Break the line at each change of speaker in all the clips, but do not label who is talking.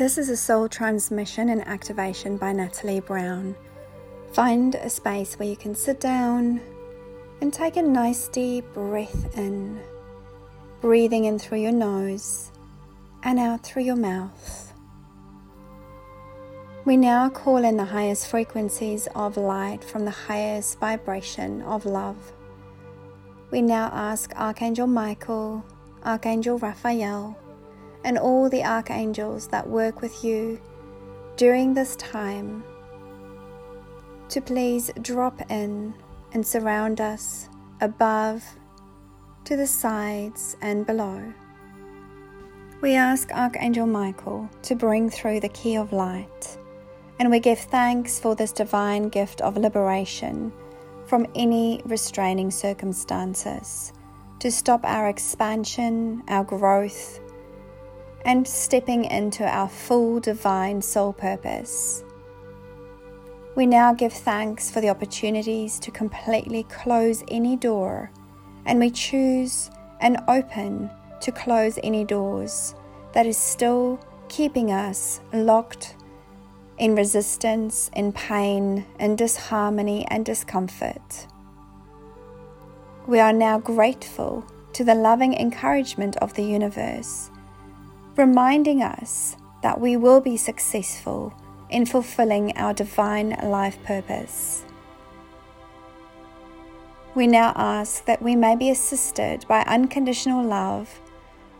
This is a soul transmission and activation by Natalie Brown. Find a space where you can sit down and take a nice deep breath in, breathing in through your nose and out through your mouth. We now call in the highest frequencies of light from the highest vibration of love. We now ask Archangel Michael, Archangel Raphael, and all the archangels that work with you during this time to please drop in and surround us above, to the sides, and below. We ask Archangel Michael to bring through the key of light, and we give thanks for this divine gift of liberation from any restraining circumstances to stop our expansion, our growth, and stepping into our full divine soul purpose. We now give thanks for the opportunities to completely close any door, and we choose and open to close any doors that is still keeping us locked in resistance, in pain, in disharmony and discomfort. We are now grateful to the loving encouragement of the universe, reminding us that we will be successful in fulfilling our divine life purpose. We now ask that we may be assisted by unconditional love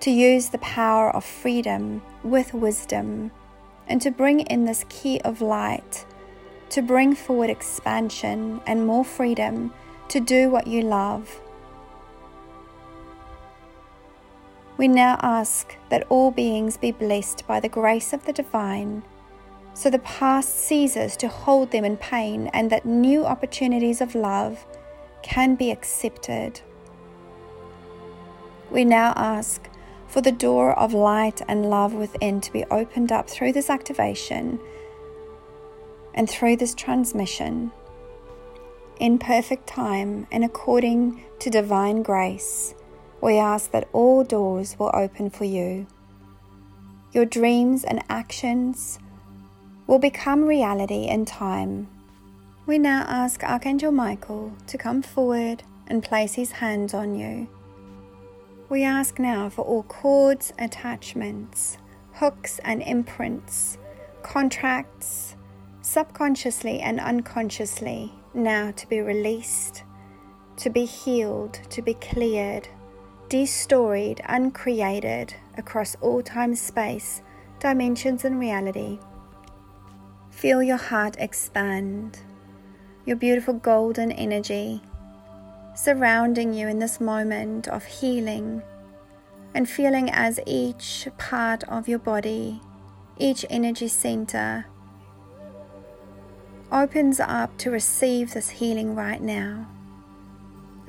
to use the power of freedom with wisdom and to bring in this key of light, to bring forward expansion and more freedom to do what you love. We now ask that all beings be blessed by the grace of the divine, so the past ceases to hold them in pain and that new opportunities of love can be accepted. We now ask for the door of light and love within to be opened up through this activation and through this transmission in perfect time and according to divine grace. We ask that all doors will open for you. Your dreams and actions will become reality in time. We now ask Archangel Michael to come forward and place his hands on you. We ask now for all cords, attachments, hooks, and imprints, contracts, subconsciously and unconsciously, now to be released, to be healed, to be cleared, destoried, uncreated across all time, space, dimensions, and reality. Feel your heart expand, your beautiful golden energy surrounding you in this moment of healing and feeling as each part of your body, each energy center, opens up to receive this healing right now.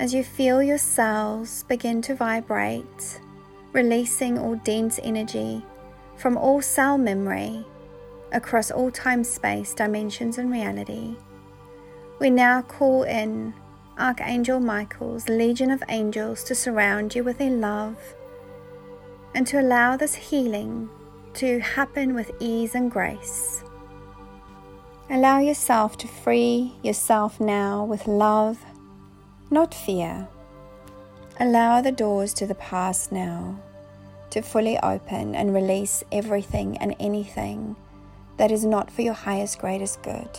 As you feel your cells begin to vibrate, releasing all dense energy from all cell memory across all time, space, dimensions, and reality, we now call in Archangel Michael's legion of angels to surround you with their love and to allow this healing to happen with ease and grace. Allow yourself to free yourself now with love, not fear. Allow the doors to the past now to fully open and release everything and anything that is not for your highest, greatest good.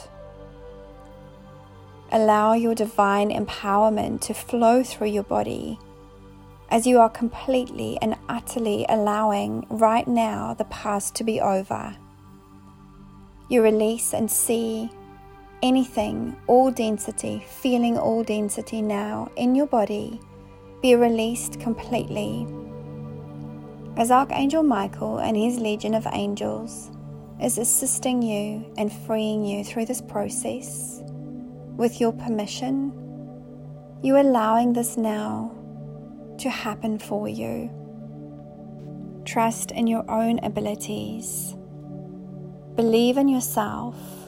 Allow your divine empowerment to flow through your body as you are completely and utterly allowing right now the past to be over. You release and see anything, all density, feeling all density now in your body be released completely. As Archangel Michael and his legion of angels is assisting you and freeing you through this process with your permission, you allowing this now to happen for you. Trust in your own abilities. Believe in yourself.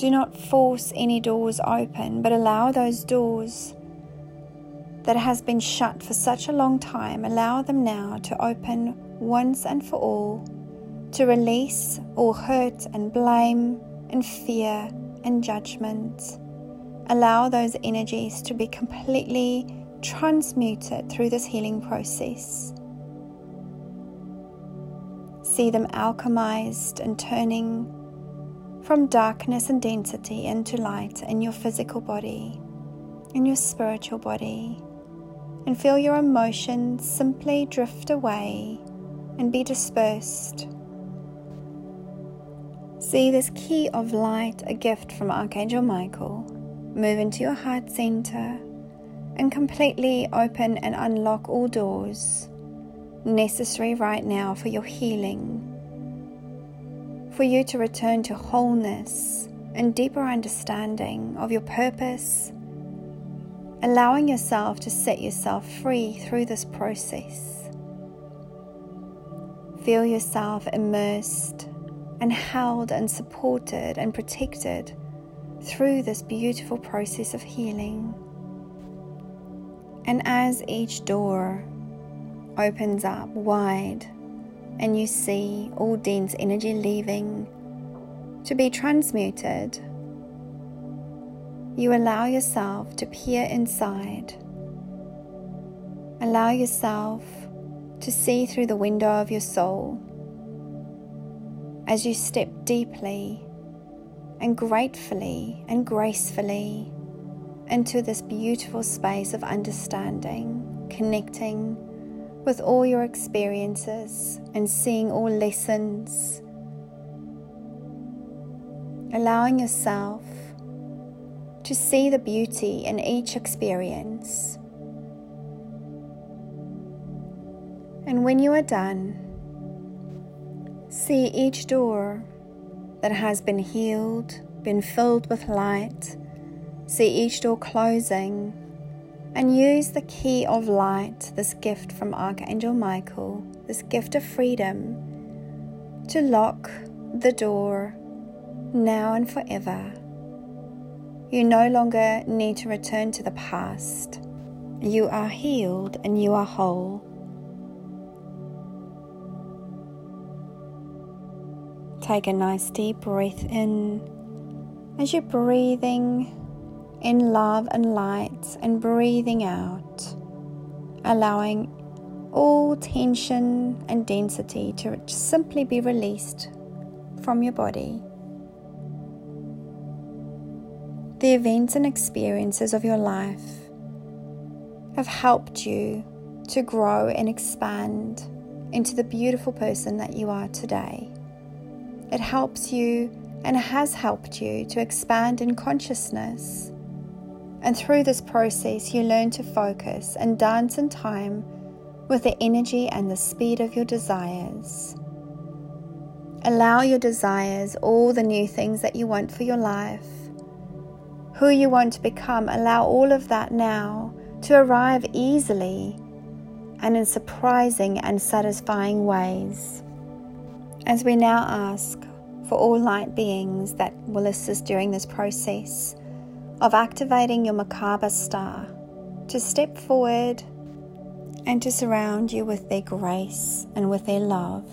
Do not force any doors open, but allow those doors that has been shut for such a long time, allow them now to open once and for all to release all hurt and blame and fear and judgment. Allow those energies to be completely transmuted through this healing process. See them alchemized and turning from darkness and density into light in your physical body, in your spiritual body, and feel your emotions simply drift away and be dispersed. See this key of light, a gift from Archangel Michael, move into your heart center and completely open and unlock all doors necessary right now for your healing, for you to return to wholeness and deeper understanding of your purpose, allowing yourself to set yourself free through this process. Feel yourself immersed and held and supported and protected through this beautiful process of healing. And as each door opens up wide and you see all dense energy leaving to be transmuted, you allow yourself to peer inside. Allow yourself to see through the window of your soul as you step deeply and gratefully and gracefully into this beautiful space of understanding, connecting with all your experiences and seeing all lessons, allowing yourself to see the beauty in each experience. And when you are done, see each door that has been healed, been filled with light. See each door closing and use the key of light, this gift from Archangel Michael, this gift of freedom, to lock the door now and forever. You no longer need to return to the past. You are healed and you are whole. Take a nice deep breath in as you're breathing in love and light and breathing out, allowing all tension and density to simply be released from your body. The events and experiences of your life have helped you to grow and expand into the beautiful person that you are today. It helps you and has helped you to expand in consciousness. And through this process, you learn to focus and dance in time with the energy and the speed of your desires. Allow your desires, all the new things that you want for your life, who you want to become, allow all of that now to arrive easily and in surprising and satisfying ways. As we now ask for all light beings that will assist during this process of activating your Merkaba star to step forward and to surround you with their grace and with their love.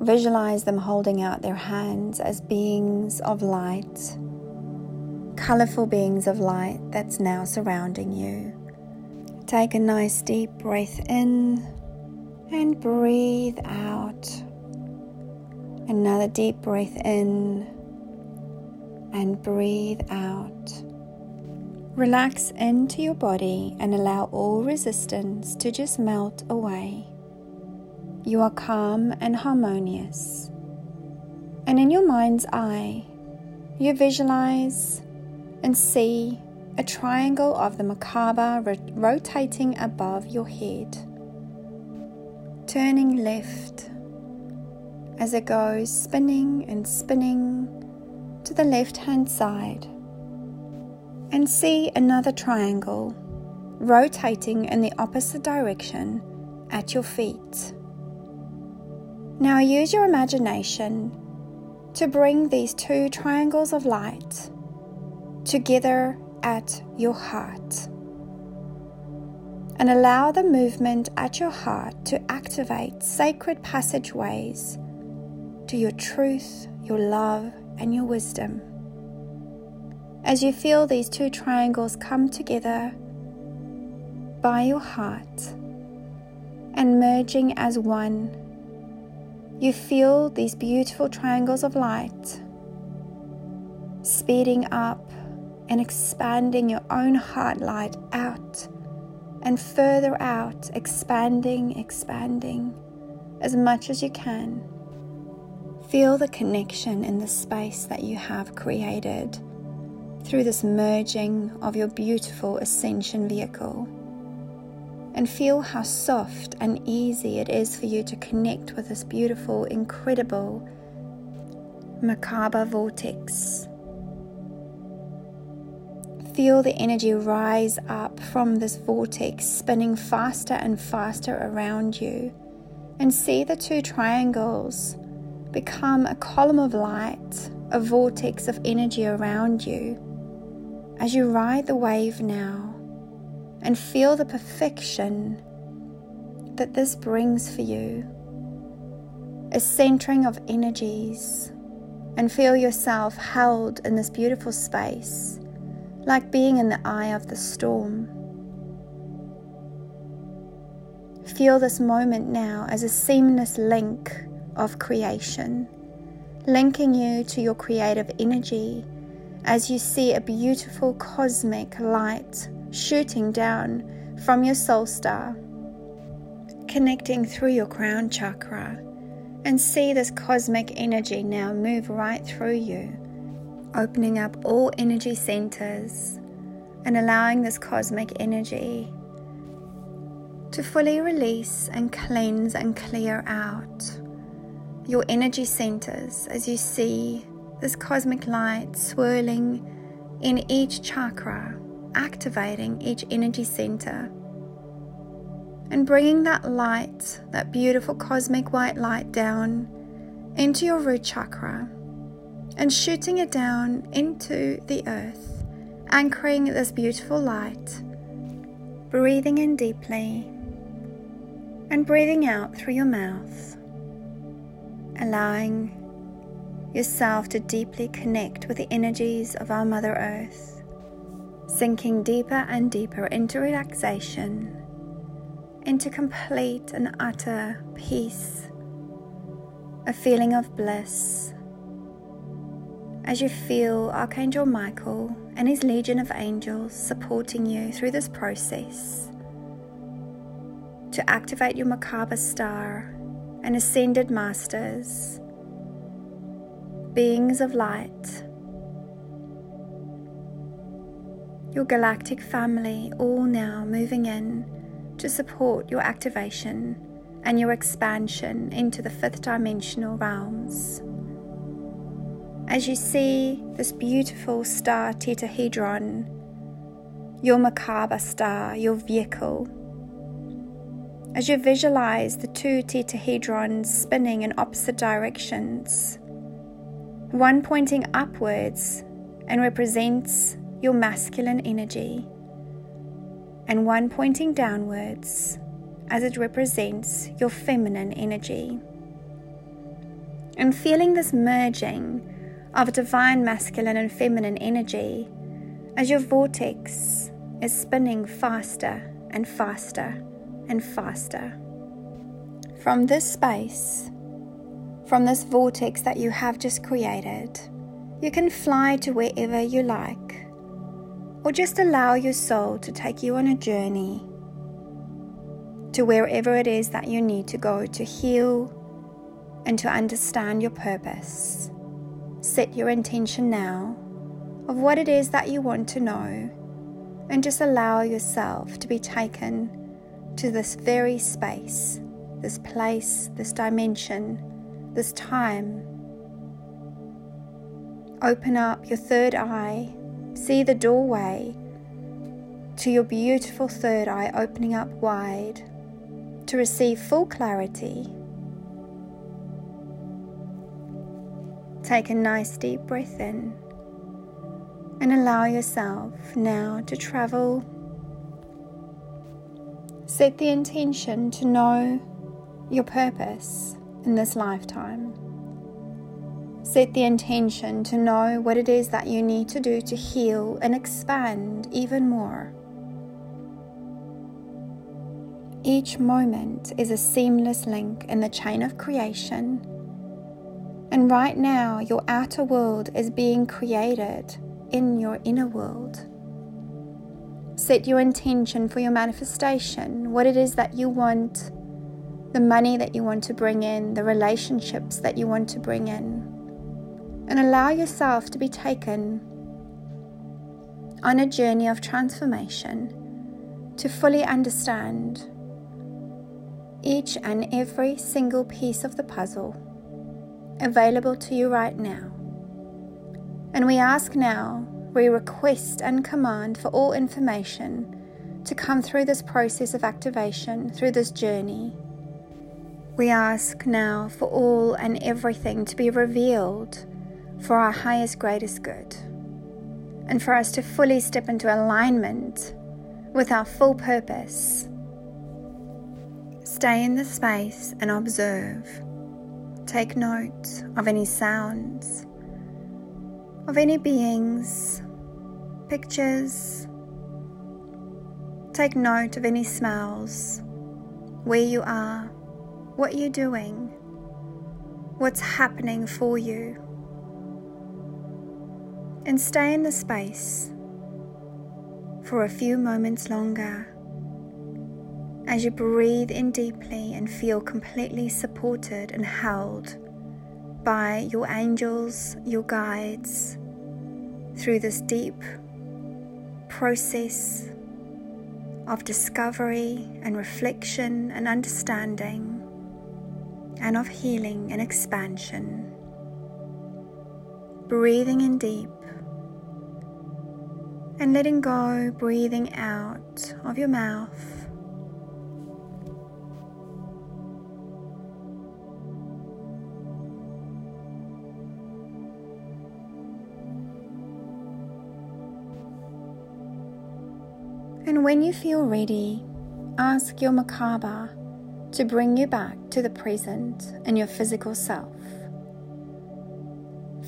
Visualize them holding out their hands as beings of light, colorful beings of light that's now surrounding you. Take a nice deep breath in and breathe out. Another deep breath in and breathe out. Relax into your body and allow all resistance to just melt away. You are calm and harmonious. And in your mind's eye, you visualize and see a triangle of the Merkaba rotating above your head turning left as it goes spinning and spinning to the left hand side. And see another triangle rotating in the opposite direction at your feet. Now use your imagination to bring these two triangles of light together at your heart and allow the movement at your heart to activate sacred passageways to your truth, your love, and your wisdom. As you feel these two triangles come together by your heart and merging as one, you feel these beautiful triangles of light speeding up and expanding your own heart light out and further out, expanding, expanding as much as you can. Feel the connection in the space that you have created through this merging of your beautiful ascension vehicle. And feel how soft and easy it is for you to connect with this beautiful, incredible Merkaba vortex Feel the energy rise up from this vortex, spinning faster and faster around you. And see the two triangles become a column of light, a vortex of energy around you. As you ride the wave now and feel the perfection that this brings for you, a centering of energies, and feel yourself held in this beautiful space like being in the eye of the storm. Feel this moment now as a seamless link of creation, linking you to your creative energy as you see a beautiful cosmic light shooting down from your soul star, connecting through your crown chakra, and see this cosmic energy now move right through you opening up all energy centers and allowing this cosmic energy to fully release and cleanse and clear out your energy centers as you see this cosmic light swirling in each chakra, activating each energy center. And bringing that light, that beautiful cosmic white light, down into your root chakra and shooting it down into the earth, anchoring this beautiful light, breathing in deeply and breathing out through your mouth, allowing yourself to deeply connect with the energies of our Mother Earth, sinking deeper and deeper into relaxation, into complete and utter peace, a feeling of bliss. As you feel Archangel Michael and his legion of angels supporting you through this process to activate your Merkaba star and ascended masters, beings of light, your galactic family, all now moving in to support your activation and your expansion into the fifth dimensional realms as you see this beautiful star tetrahedron, your Merkaba star, your vehicle. As you visualize the two tetrahedrons spinning in opposite directions, one pointing upwards and represents your masculine energy, and one pointing downwards as it represents your feminine energy. And feeling this merging of divine masculine and feminine energy as your vortex is spinning faster and faster and faster. From this space, from this vortex that you have just created, you can fly to wherever you like, or just allow your soul to take you on a journey to wherever it is that you need to go to heal and to understand your purpose. Set your intention now of what it is that you want to know and just allow yourself to be taken to this very space, this place, this dimension, this time. Open up your third eye, see the doorway to your beautiful third eye opening up wide to receive full clarity Take a nice deep breath in and allow yourself now to travel Set the intention to know your purpose in this lifetime. Set the intention to know what it is that you need to do to heal and expand even more. Each moment is a seamless link in the chain of creation. And right now, your outer world is being created in your inner world. Set your intention for your manifestation, what it is that you want, the money that you want to bring in, the relationships that you want to bring in. And allow yourself to be taken on a journey of transformation to fully understand each and every single piece of the puzzle available to you right now. And we ask now, we request and command for all information to come through this process of activation, through this journey. We ask now for all and everything to be revealed for our highest, greatest good, and for us to fully step into alignment with our full purpose. Stay in the space and observe. Take note of any sounds, of any beings, pictures. Take note of any smells, where you are, what you're doing, what's happening for you. And stay in the space for a few moments longer as you breathe in deeply and feel completely supported and held by your angels, your guides, through this deep process of discovery and reflection and understanding, and of healing and expansion. Breathing in deep and letting go, breathing out of your mouth. And when you feel ready, ask your Merkaba to bring you back to the present and your physical self.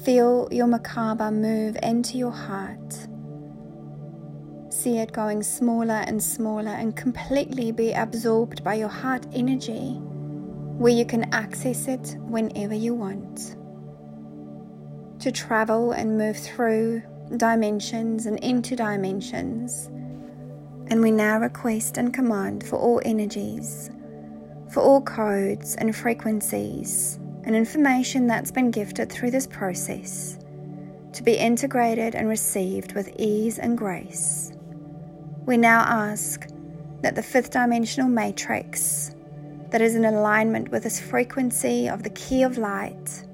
Feel your Merkaba move into your heart. See it going smaller and smaller and completely be absorbed by your heart energy, where you can access it whenever you want. To travel and move through dimensions and into dimensions and we now request and command for all energies, for all codes and frequencies and information that's been gifted through this process to be integrated and received with ease and grace. We now ask that the fifth dimensional matrix that is in alignment with this frequency of the key of light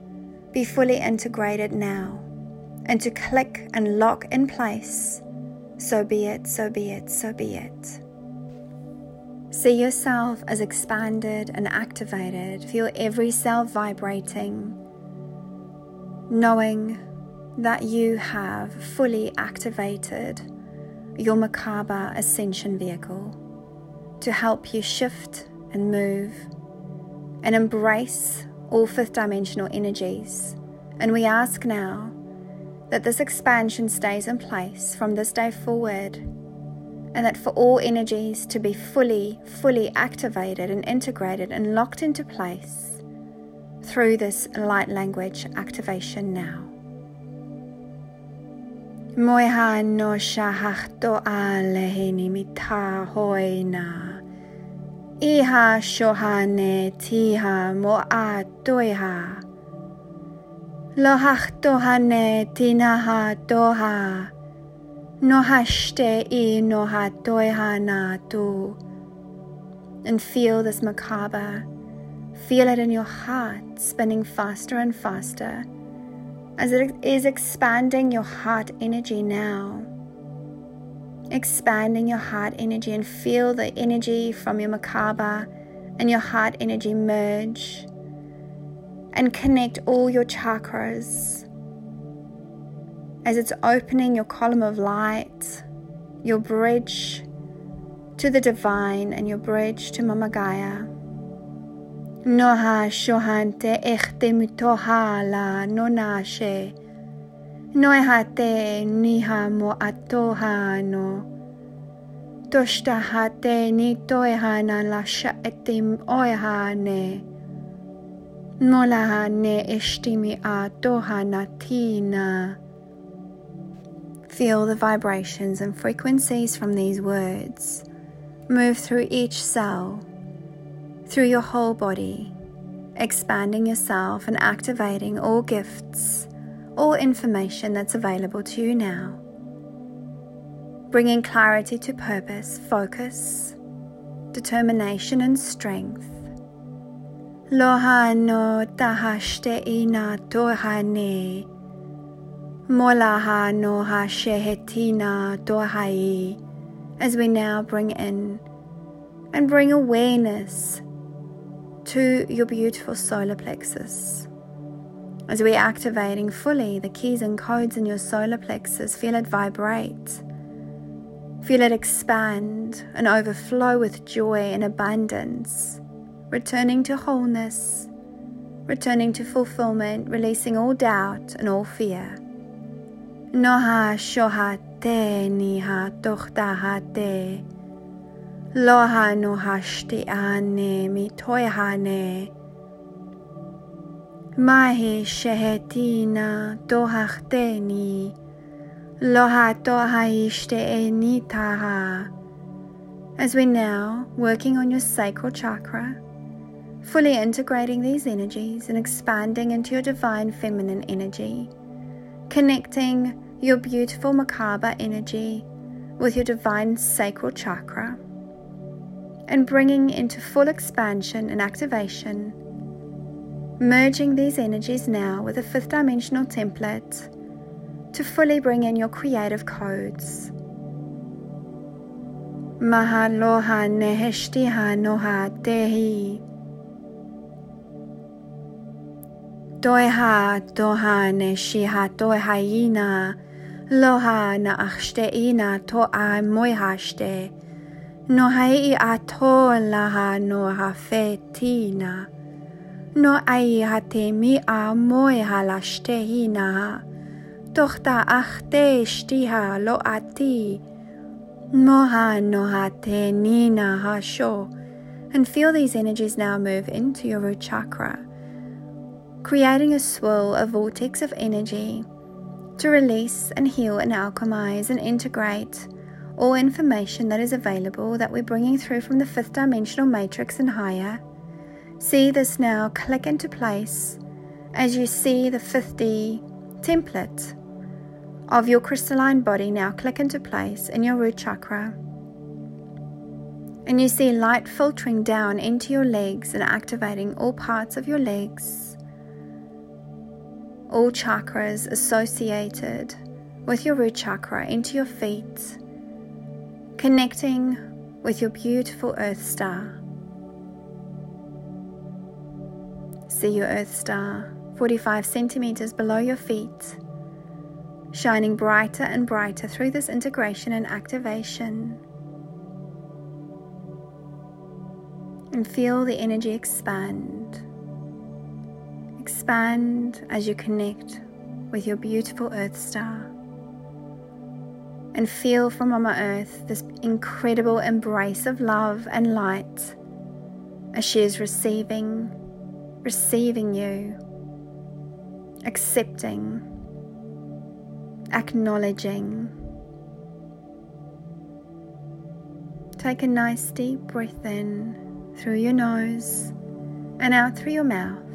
be fully integrated now and to click and lock in place so be it, so be it, so be it. See yourself as expanded and activated. Feel every cell vibrating, knowing that you have fully activated your Merkaba Ascension vehicle to help you shift and move and embrace all fifth dimensional energies. And we ask now that this expansion stays in place from this day forward, and that for all energies to be fully, fully activated and integrated and locked into place through this light language activation now. Moiha no shahachto alehini mita hoina. Iha shohane tiha moa toiha. Lohach dohane tinaha doha. Nohashte i noha doiha tu. And feel this Merkaba. Feel it in your heart, spinning faster and faster as it is expanding your heart energy now. Expanding your heart energy and feel the energy from your Merkaba and your heart energy merge and connect all your chakras as it's opening your column of light, your bridge to the divine and your bridge to Mama Gaia. Noha shohante echte mutoha la nonashe. Noehate niha mo atoha no. Toshtahate ni toehana la shaetim oehane. Molaha ne toha natina. Feel the vibrations and frequencies from these words move through each cell, through your whole body, expanding yourself and activating all gifts, all information that's available to you now. Bringing clarity to purpose, focus, determination, and strength. Tahashte ina tohane Molaha noha shehetina dohai as we now bring in and bring awareness to your beautiful solar plexus. As we're activating fully the keys and codes in your solar plexus, feel it vibrate. Feel it expand and overflow with joy and abundance, returning to wholeness, returning to fulfillment, releasing all doubt and all fear. Noha shohate niha tochtahate. Loha noha nohashti ane mitoyhane. Mahi shehetina dohachteni. Loha tohaishte enitaha. As we now working on your sacral chakra, fully integrating these energies and expanding into your divine feminine energy connecting your beautiful Merkaba energy with your divine sacral chakra and bringing into full expansion and activation. Merging these energies now with a fifth dimensional template to fully bring in your creative codes. Mahaloha neheshtiha noha dehi. Doiha doha ne shiha dohaina loha na ina to a moihashte no hai a to laha no ha fetina no ai ha mi a moiha lashte hina tochta achte shtiha lo ati moha no ha te nina ha sho and feel these energies now move into your root chakra creating a swirl, a vortex of energy to release and heal and alchemize and integrate all information that is available that we're bringing through from the fifth dimensional matrix and higher. See this now click into place as you see the 50 template of your crystalline body now click into place in your root chakra. And you see light filtering down into your legs and activating all parts of your legs all chakras associated with your root chakra into your feet, connecting with your beautiful earth star. See your earth star 45 centimeters below your feet, shining brighter and brighter through this integration and activation. And feel the energy expand Expand as you connect with your beautiful Earth star. And feel from Mama Earth this incredible embrace of love and light as she is receiving, receiving you, accepting, acknowledging. Take a nice deep breath in through your nose and out through your mouth.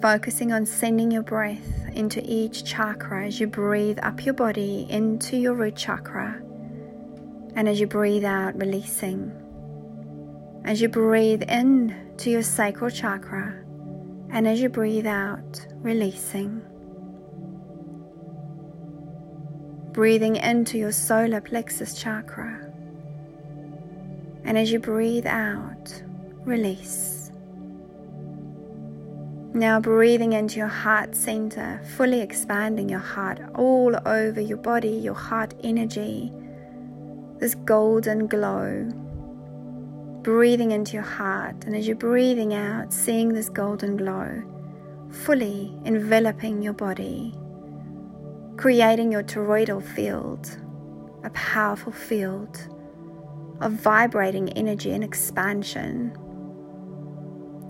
Focusing on sending your breath into each chakra as you breathe up your body into your root chakra, and as you breathe out, releasing. As you breathe in to your sacral chakra, and as you breathe out, releasing. Breathing into your solar plexus chakra, and as you breathe out, release. Now, breathing into your heart center, fully expanding your heart all over your body, your heart energy, this golden glow. Breathing into your heart, and as you're breathing out, seeing this golden glow fully enveloping your body, creating your toroidal field, a powerful field of vibrating energy and expansion.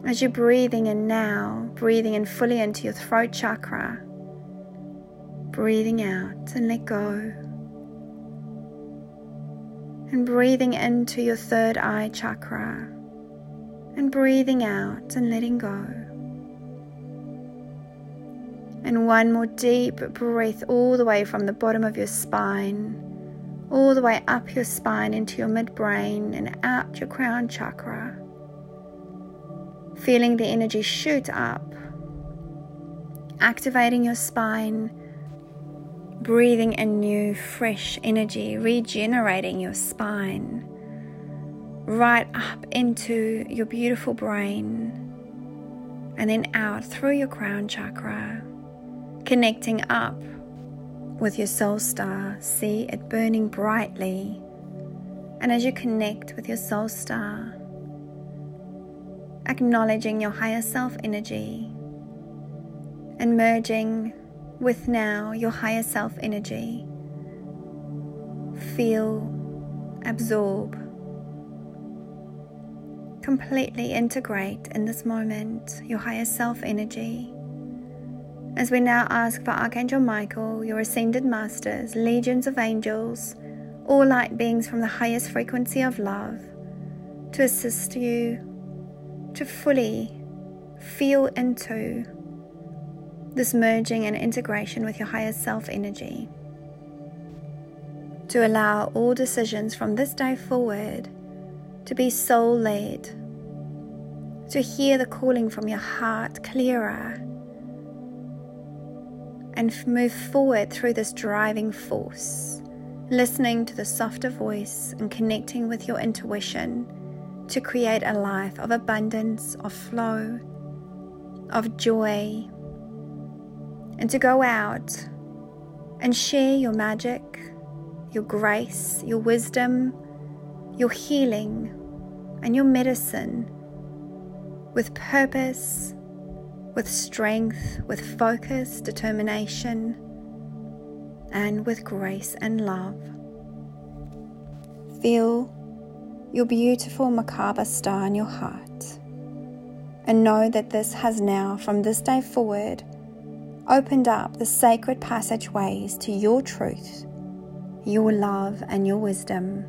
As you're breathing in now, breathing in fully into your throat chakra, breathing out and let go. And breathing into your third eye chakra, and breathing out and letting go. And one more deep breath all the way from the bottom of your spine, all the way up your spine into your midbrain and out your crown chakra. Feeling the energy shoot up, activating your spine, breathing in new, fresh energy, regenerating your spine right up into your beautiful brain and then out through your crown chakra connecting up with your soul star. See it burning brightly. And as you connect with your soul star, acknowledging your higher self energy and merging with now your higher self energy. Feel, absorb, completely integrate in this moment your higher self energy as we now ask for Archangel Michael, your ascended masters, legions of angels, all light beings from the highest frequency of love, to assist you to fully feel into this merging and integration with your higher self energy. To allow all decisions from this day forward to be soul led, to hear the calling from your heart clearer. And move forward through this driving force, listening to the softer voice and connecting with your intuition to create a life of abundance, of flow, of joy, and to go out and share your magic, your grace, your wisdom, your healing, and your medicine with purpose with strength, with focus, determination, and with grace and love. Feel your beautiful Merkaba star in your heart and know that this has now, from this day forward, opened up the sacred passageways to your truth, your love, and your wisdom.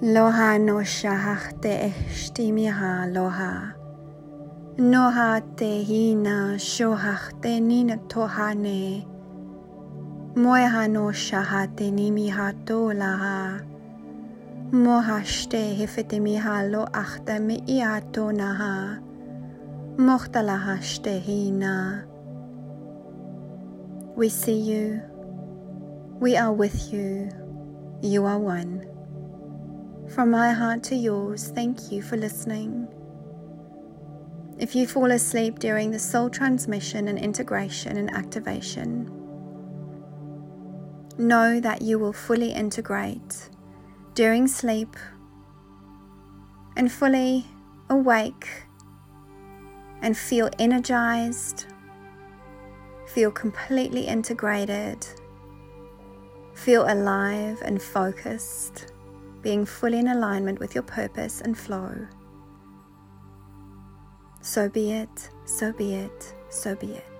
Loha no shahach te eshtimiha loha. Noha te hina shohach te nina tohane. Moeha no shaha te nimi ha to laha. Mohashte. We see you. We are with you. You are one. From my heart to yours, thank you for listening. If you fall asleep during the soul transmission and integration and activation, know that you will fully integrate during sleep and fully awake and feel energized, feel completely integrated, feel alive and focused, being fully in alignment with your purpose and flow. So be it, so be it, so be it.